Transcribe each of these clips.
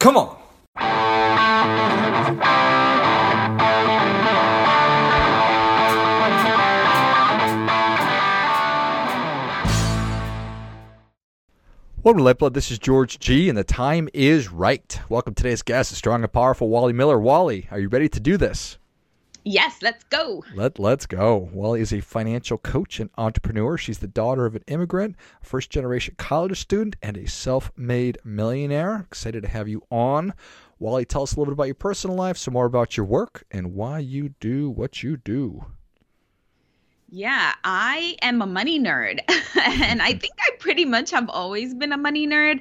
Come on. Welcome to Lifeblood. This is George G, and the time is right. Welcome to today's guest, the strong and powerful Wally Miller. Wally, are you ready to do this? Yes, let's go. Let Let's go. Wally is a financial coach and entrepreneur. She's the daughter of an immigrant, first generation college student, and a self made millionaire. Excited to have you on. Wally, tell us a little bit about your personal life, some more about your work, and why you do what you do. Yeah, I am a money nerd. and I think I pretty much have always been a money nerd.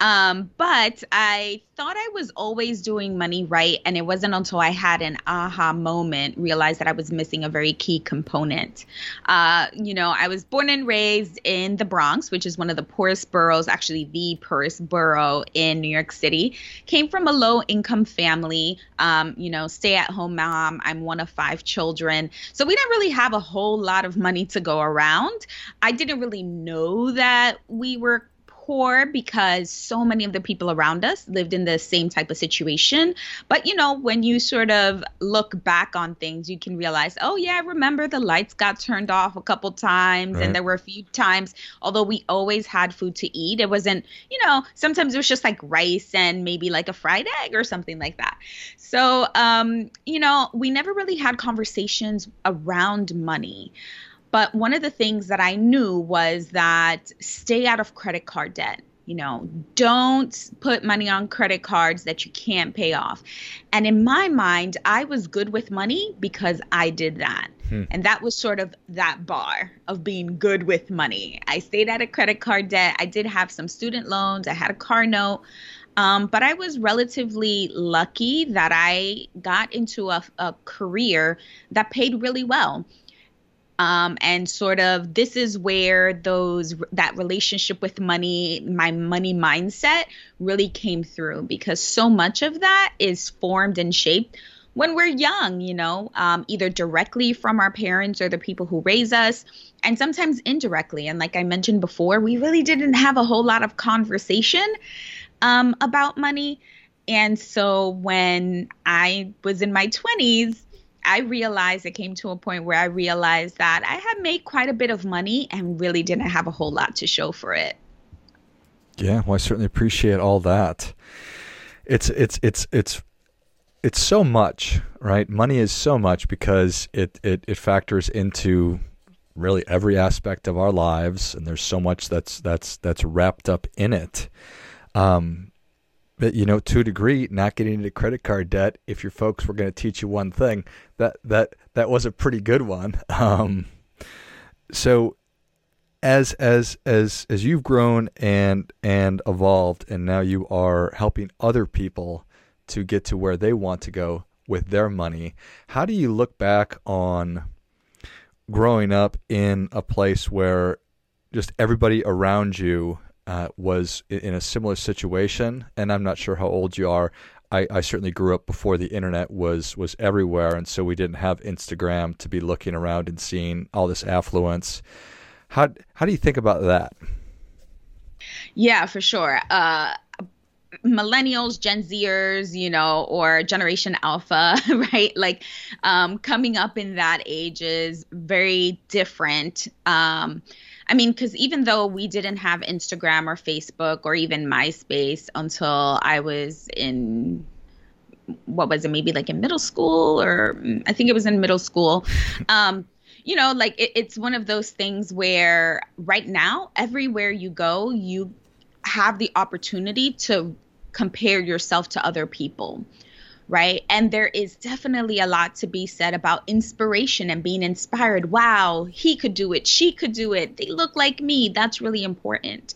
Um, but I thought I was always doing money right. And it wasn't until I had an aha moment realized that I was missing a very key component. Uh, you know, I was born and raised in the Bronx, which is one of the poorest boroughs, actually, the poorest borough in New York City. Came from a low income family, um, you know, stay at home mom. I'm one of five children. So we didn't really have a whole lot of money to go around. I didn't really know that we were poor because so many of the people around us lived in the same type of situation. But you know, when you sort of look back on things, you can realize, oh yeah, I remember the lights got turned off a couple times, right. and there were a few times, although we always had food to eat, it wasn't, you know, sometimes it was just like rice and maybe like a fried egg or something like that. So, um, you know, we never really had conversations around money. But one of the things that I knew was that stay out of credit card debt. You know, don't put money on credit cards that you can't pay off. And in my mind, I was good with money because I did that. Hmm. And that was sort of that bar of being good with money. I stayed out of credit card debt. I did have some student loans, I had a car note. Um, but I was relatively lucky that I got into a, a career that paid really well um, and sort of this is where those that relationship with money my money mindset really came through because so much of that is formed and shaped when we're young you know um, either directly from our parents or the people who raise us and sometimes indirectly. And like i mentioned before we really didn't have a whole lot of conversation um, about money. And so when i was in my 20s I realized it came to a point where I realized that I had made quite a bit of money and really didn't have a whole lot to show for it. Yeah, well, I certainly appreciate all that. It's it's it's it's it's so much, right? Money is so much because it it it factors into really every aspect of our lives, and there's so much that's that's that's wrapped up in it. Um, but you know, to a degree, not getting into credit card debt. If your folks were going to teach you one thing, that that that was a pretty good one. Um, so, as as as as you've grown and and evolved, and now you are helping other people to get to where they want to go with their money. How do you look back on growing up in a place where just everybody around you uh, was in a similar situation, and I'm not sure how old you are. I, I, certainly grew up before the internet was was everywhere, and so we didn't have Instagram to be looking around and seeing all this affluence. How how do you think about that? Yeah, for sure. Uh, millennials, Gen Zers, you know, or Generation Alpha, right? Like um, coming up in that age is very different. Um, I mean, because even though we didn't have Instagram or Facebook or even MySpace until I was in what was it maybe like in middle school or I think it was in middle school. Um, you know, like it, it's one of those things where right now, everywhere you go, you have the opportunity to compare yourself to other people right? And there is definitely a lot to be said about inspiration and being inspired. Wow, he could do it, she could do it, they look like me. That's really important.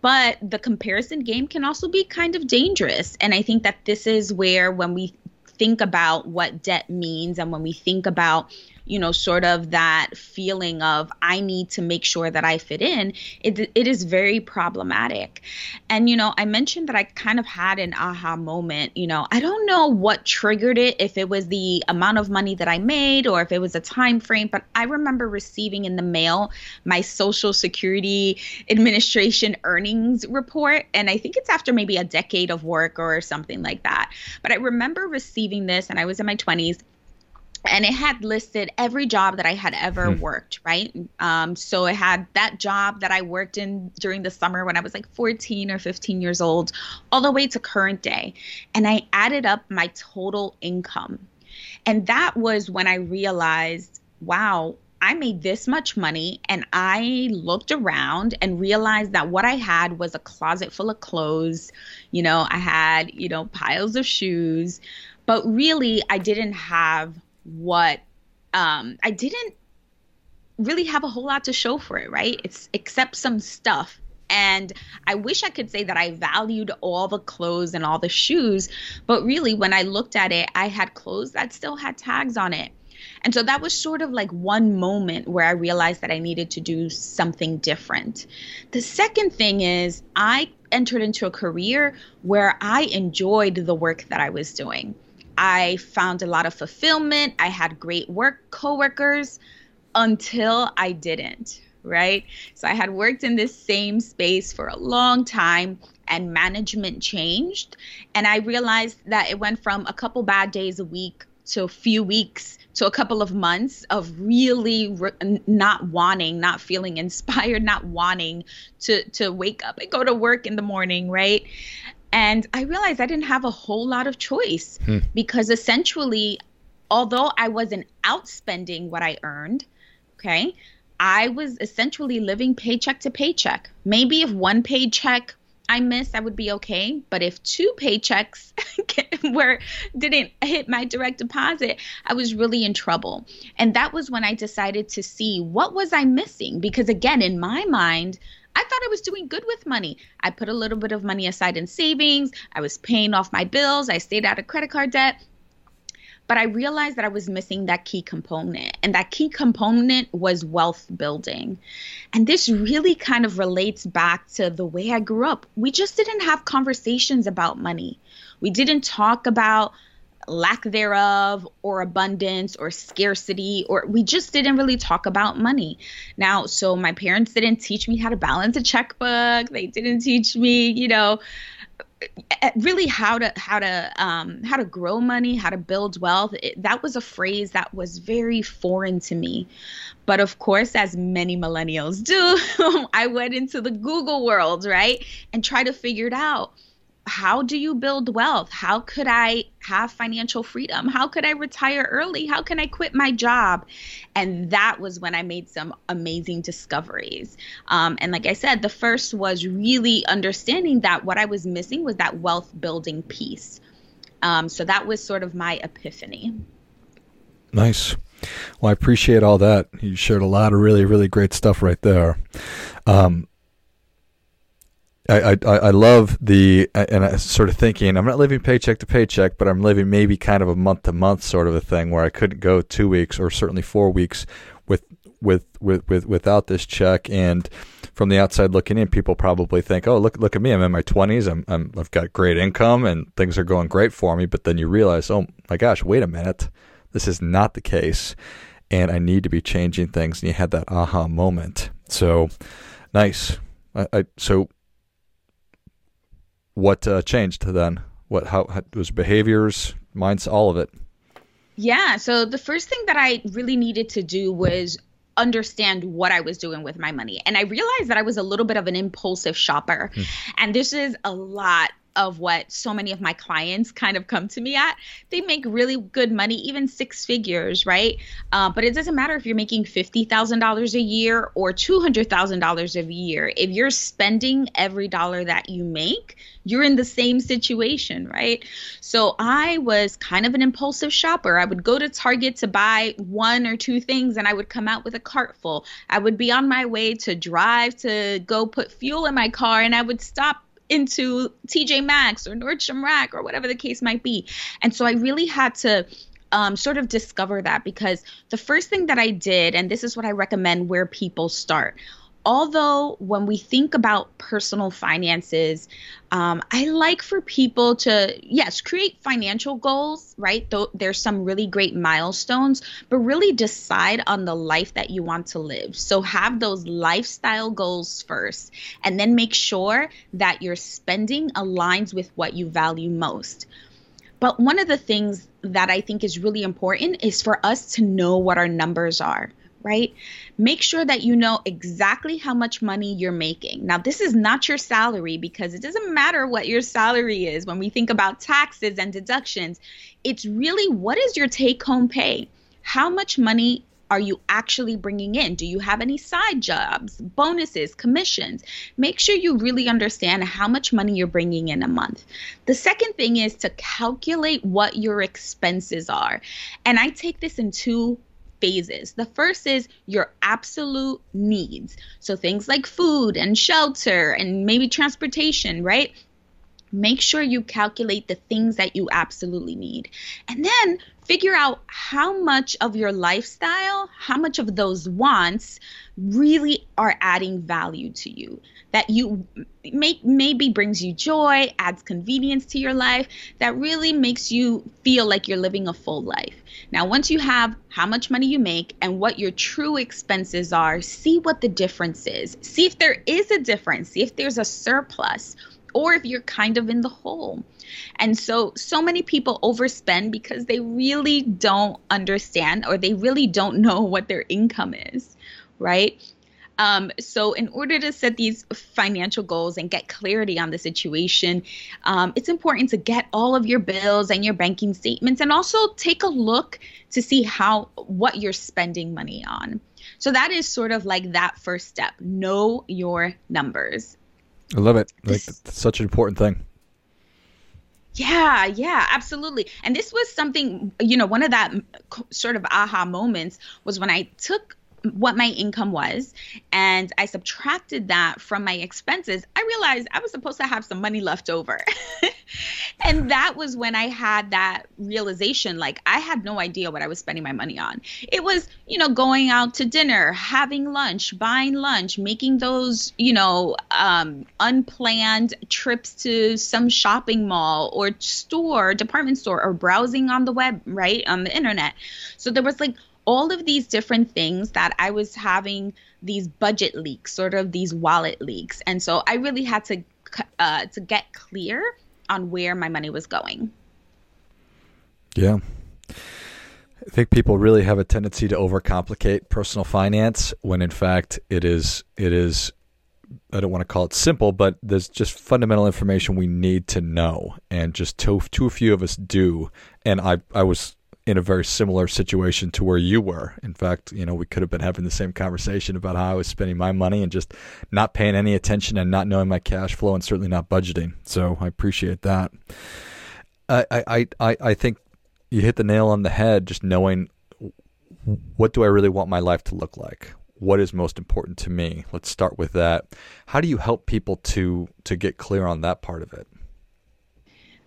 But the comparison game can also be kind of dangerous. And I think that this is where, when we think about what debt means and when we think about you know, sort of that feeling of I need to make sure that I fit in, it, it is very problematic. And, you know, I mentioned that I kind of had an aha moment. You know, I don't know what triggered it, if it was the amount of money that I made or if it was a time frame, but I remember receiving in the mail my Social Security Administration earnings report. And I think it's after maybe a decade of work or something like that. But I remember receiving this, and I was in my 20s and it had listed every job that I had ever hmm. worked, right? Um, so it had that job that I worked in during the summer when I was like 14 or 15 years old, all the way to current day. And I added up my total income. And that was when I realized, wow, I made this much money. And I looked around and realized that what I had was a closet full of clothes. You know, I had, you know, piles of shoes. But really, I didn't have what um, I didn't really have a whole lot to show for it, right? It's except some stuff. And I wish I could say that I valued all the clothes and all the shoes, but really, when I looked at it, I had clothes that still had tags on it. And so that was sort of like one moment where I realized that I needed to do something different. The second thing is, I entered into a career where I enjoyed the work that I was doing. I found a lot of fulfillment. I had great work coworkers until I didn't, right? So I had worked in this same space for a long time and management changed. And I realized that it went from a couple bad days a week to a few weeks to a couple of months of really re- not wanting, not feeling inspired, not wanting to to wake up and go to work in the morning, right? And I realized I didn't have a whole lot of choice hmm. because essentially, although I wasn't outspending what I earned, okay, I was essentially living paycheck to paycheck. Maybe if one paycheck I missed, I would be okay. But if two paychecks were didn't hit my direct deposit, I was really in trouble. And that was when I decided to see what was I missing because again, in my mind, I thought I was doing good with money. I put a little bit of money aside in savings. I was paying off my bills. I stayed out of credit card debt. But I realized that I was missing that key component. And that key component was wealth building. And this really kind of relates back to the way I grew up. We just didn't have conversations about money. We didn't talk about lack thereof or abundance or scarcity or we just didn't really talk about money. Now so my parents didn't teach me how to balance a checkbook. They didn't teach me you know really how to how to um, how to grow money how to build wealth. It, that was a phrase that was very foreign to me. But of course as many millennials do i went into the google world right and try to figure it out how do you build wealth? How could I have financial freedom? How could I retire early? How can I quit my job? And that was when I made some amazing discoveries. Um, and like I said, the first was really understanding that what I was missing was that wealth building piece. Um, so that was sort of my epiphany. Nice. Well, I appreciate all that. You shared a lot of really, really great stuff right there. Um, I, I, I love the and I sort of thinking I'm not living paycheck to paycheck, but I'm living maybe kind of a month to month sort of a thing where I couldn't go two weeks or certainly four weeks with with with, with without this check. And from the outside looking in, people probably think, "Oh, look look at me! I'm in my 20s. I'm, I'm I've got great income and things are going great for me." But then you realize, "Oh my gosh, wait a minute, this is not the case." And I need to be changing things. And you had that aha moment. So nice. I, I so what uh, changed then? What how, how was behaviors, minds, all of it? Yeah. So the first thing that I really needed to do was understand what I was doing with my money. And I realized that I was a little bit of an impulsive shopper. Hmm. And this is a lot of what so many of my clients kind of come to me at. They make really good money, even six figures, right? Uh, but it doesn't matter if you're making $50,000 a year or $200,000 a year. If you're spending every dollar that you make, you're in the same situation, right? So I was kind of an impulsive shopper. I would go to Target to buy one or two things and I would come out with a cart full. I would be on my way to drive to go put fuel in my car and I would stop into TJ Maxx or Nordstrom Rack or whatever the case might be. And so I really had to um, sort of discover that because the first thing that I did, and this is what I recommend where people start. Although, when we think about personal finances, um, I like for people to, yes, create financial goals, right? Though there's some really great milestones, but really decide on the life that you want to live. So have those lifestyle goals first, and then make sure that your spending aligns with what you value most. But one of the things that I think is really important is for us to know what our numbers are, right? Make sure that you know exactly how much money you're making. Now, this is not your salary because it doesn't matter what your salary is when we think about taxes and deductions. It's really what is your take home pay? How much money are you actually bringing in? Do you have any side jobs, bonuses, commissions? Make sure you really understand how much money you're bringing in a month. The second thing is to calculate what your expenses are. And I take this in two phases. The first is your absolute needs. So things like food and shelter and maybe transportation, right? Make sure you calculate the things that you absolutely need. And then figure out how much of your lifestyle, how much of those wants really are adding value to you that you make maybe brings you joy, adds convenience to your life, that really makes you feel like you're living a full life. Now, once you have how much money you make and what your true expenses are, see what the difference is. See if there is a difference, see if there's a surplus or if you're kind of in the hole. And so, so many people overspend because they really don't understand or they really don't know what their income is, right? Um, so, in order to set these financial goals and get clarity on the situation, um, it's important to get all of your bills and your banking statements and also take a look to see how what you're spending money on. So, that is sort of like that first step know your numbers. I love it. Like, that's such an important thing. Yeah, yeah, absolutely. And this was something, you know, one of that sort of aha moments was when I took what my income was and I subtracted that from my expenses, I realized I was supposed to have some money left over. and that was when I had that realization like I had no idea what I was spending my money on. It was, you know, going out to dinner, having lunch, buying lunch, making those, you know, um, unplanned trips to some shopping mall or store, department store, or browsing on the web, right? On the internet. So there was like all of these different things that I was having these budget leaks, sort of these wallet leaks. And so I really had to uh, to get clear on where my money was going. Yeah. I think people really have a tendency to overcomplicate personal finance when in fact it is it is I don't want to call it simple, but there's just fundamental information we need to know, and just too too few of us do. And I I was in a very similar situation to where you were. In fact, you know, we could have been having the same conversation about how I was spending my money and just not paying any attention and not knowing my cash flow and certainly not budgeting. So I appreciate that. I I I, I think you hit the nail on the head. Just knowing what do I really want my life to look like. What is most important to me? Let's start with that. How do you help people to to get clear on that part of it?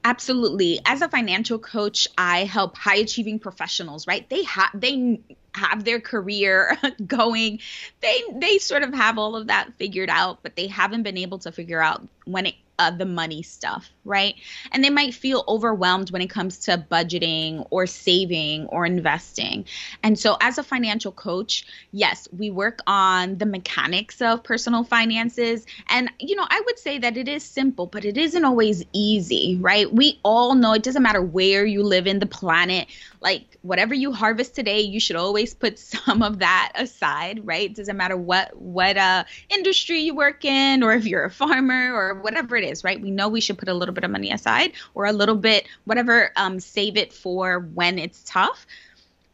Absolutely. As a financial coach, I help high achieving professionals, right? They have they have their career going. They they sort of have all of that figured out, but they haven't been able to figure out when it uh, the money stuff, right? And they might feel overwhelmed when it comes to budgeting or saving or investing. And so, as a financial coach, yes, we work on the mechanics of personal finances. And, you know, I would say that it is simple, but it isn't always easy, right? We all know it doesn't matter where you live in the planet, like whatever you harvest today, you should always put some of that aside, right? It doesn't matter what what uh industry you work in or if you're a farmer or whatever it is, right? We know we should put a little bit of money aside or a little bit whatever um save it for when it's tough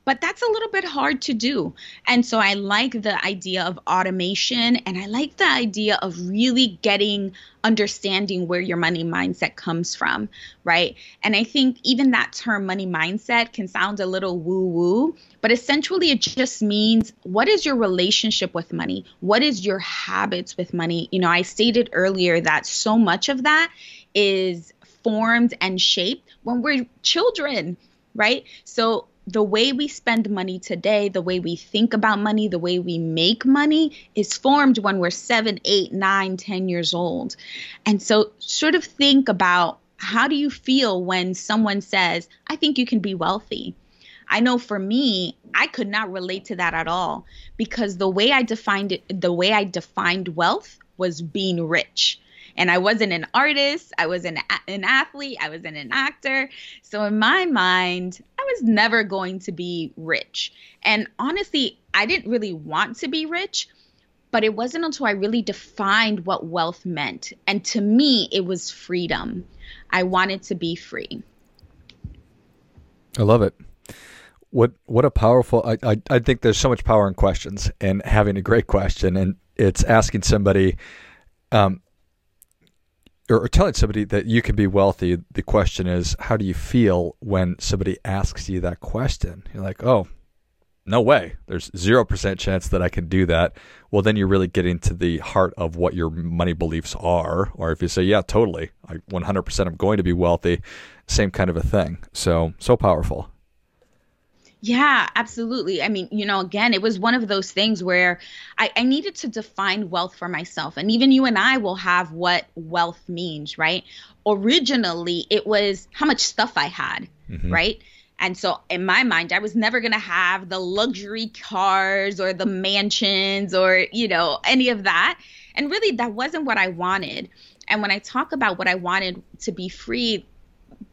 but that's a little bit hard to do. And so I like the idea of automation and I like the idea of really getting understanding where your money mindset comes from, right? And I think even that term money mindset can sound a little woo woo, but essentially it just means what is your relationship with money? What is your habits with money? You know, I stated earlier that so much of that is formed and shaped when we're children right? So the way we spend money today, the way we think about money, the way we make money is formed when we're seven, eight, nine, ten years old. And so, sort of think about how do you feel when someone says, I think you can be wealthy? I know for me, I could not relate to that at all because the way I defined it, the way I defined wealth was being rich. And I wasn't an artist, I was an, an athlete, I wasn't an actor. So in my mind, I was never going to be rich. And honestly, I didn't really want to be rich, but it wasn't until I really defined what wealth meant. And to me, it was freedom. I wanted to be free. I love it. What what a powerful I, I, I think there's so much power in questions and having a great question and it's asking somebody um, or, or telling somebody that you can be wealthy. The question is, how do you feel when somebody asks you that question? You're like, oh, no way. There's 0% chance that I can do that. Well, then you're really getting to the heart of what your money beliefs are. Or if you say, yeah, totally, I 100% I'm going to be wealthy, same kind of a thing. So, so powerful. Yeah, absolutely. I mean, you know, again, it was one of those things where I, I, needed to define wealth for myself. And even you and I will have what wealth means, right? Originally, it was how much stuff I had, mm-hmm. right? And so in my mind, I was never going to have the luxury cars or the mansions or, you know, any of that. And really, that wasn't what I wanted. And when I talk about what I wanted to be free,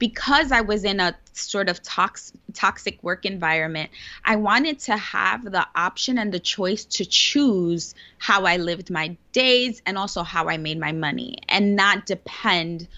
because I was in a sort of tox- toxic work environment, I wanted to have the option and the choice to choose how I lived my days and also how I made my money and not depend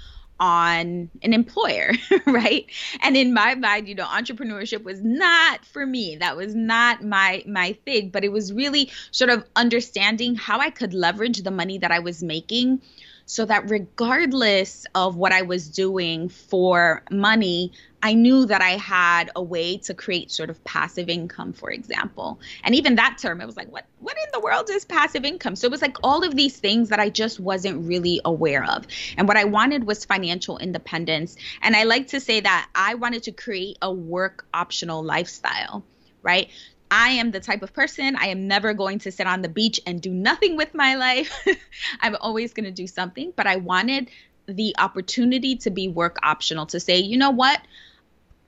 on an employer, right? And in my mind, you know, entrepreneurship was not for me. That was not my my thing, but it was really sort of understanding how I could leverage the money that I was making so that regardless of what I was doing for money, I knew that I had a way to create sort of passive income, for example. And even that term, it was like, what what in the world is passive income? So it was like all of these things that I just wasn't really aware of. And what I wanted was financial independence. And I like to say that I wanted to create a work optional lifestyle right? I am the type of person, I am never going to sit on the beach and do nothing with my life. I'm always going to do something, but I wanted the opportunity to be work optional to say, you know what?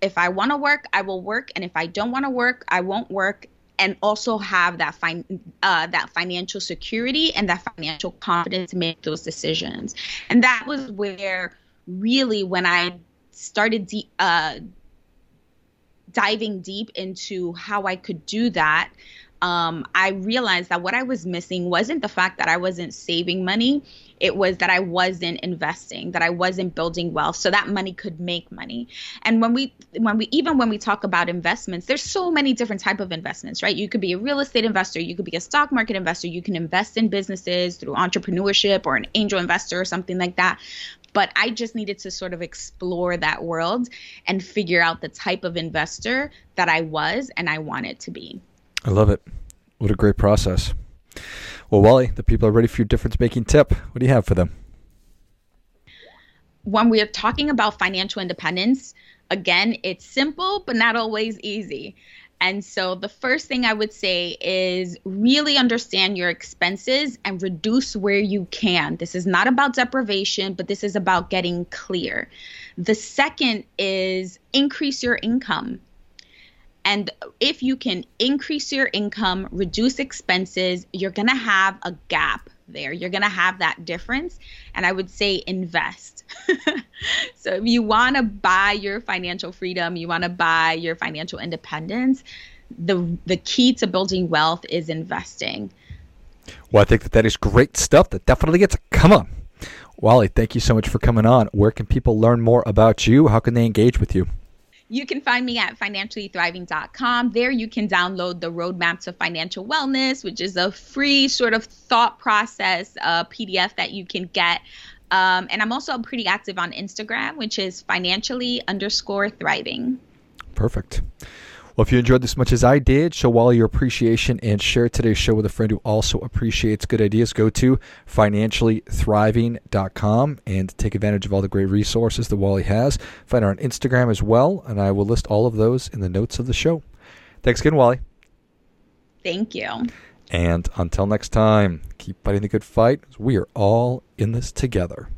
If I want to work, I will work, and if I don't want to work, I won't work, and also have that fin- uh, that financial security and that financial confidence to make those decisions. And that was where really when I started de- uh, diving deep into how I could do that, um, I realized that what I was missing wasn't the fact that I wasn't saving money. It was that I wasn't investing, that I wasn't building wealth, so that money could make money. And when we, when we, even when we talk about investments, there's so many different type of investments, right? You could be a real estate investor, you could be a stock market investor, you can invest in businesses through entrepreneurship or an angel investor or something like that but I just needed to sort of explore that world and figure out the type of investor that I was and I wanted to be. I love it. What a great process. Well, Wally, the people are ready for your difference making tip. What do you have for them? When we're talking about financial independence, again, it's simple, but not always easy. And so the first thing I would say is really understand your expenses and reduce where you can. This is not about deprivation, but this is about getting clear. The second is increase your income. And if you can increase your income, reduce expenses, you're going to have a gap there. You're going to have that difference. And I would say invest. so if you want to buy your financial freedom, you want to buy your financial independence, the the key to building wealth is investing. Well, I think that that is great stuff. That definitely gets a come on. Wally, thank you so much for coming on. Where can people learn more about you? How can they engage with you? You can find me at financiallythriving.com. There you can download the Roadmap to Financial Wellness, which is a free sort of thought process uh, PDF that you can get. Um, and I'm also pretty active on Instagram, which is financially underscore thriving. Perfect. Well, if you enjoyed this much as I did, show Wally your appreciation and share today's show with a friend who also appreciates good ideas. Go to financiallythriving.com and take advantage of all the great resources that Wally has. Find her on Instagram as well, and I will list all of those in the notes of the show. Thanks again, Wally. Thank you. And until next time, keep fighting the good fight. We are all in this together.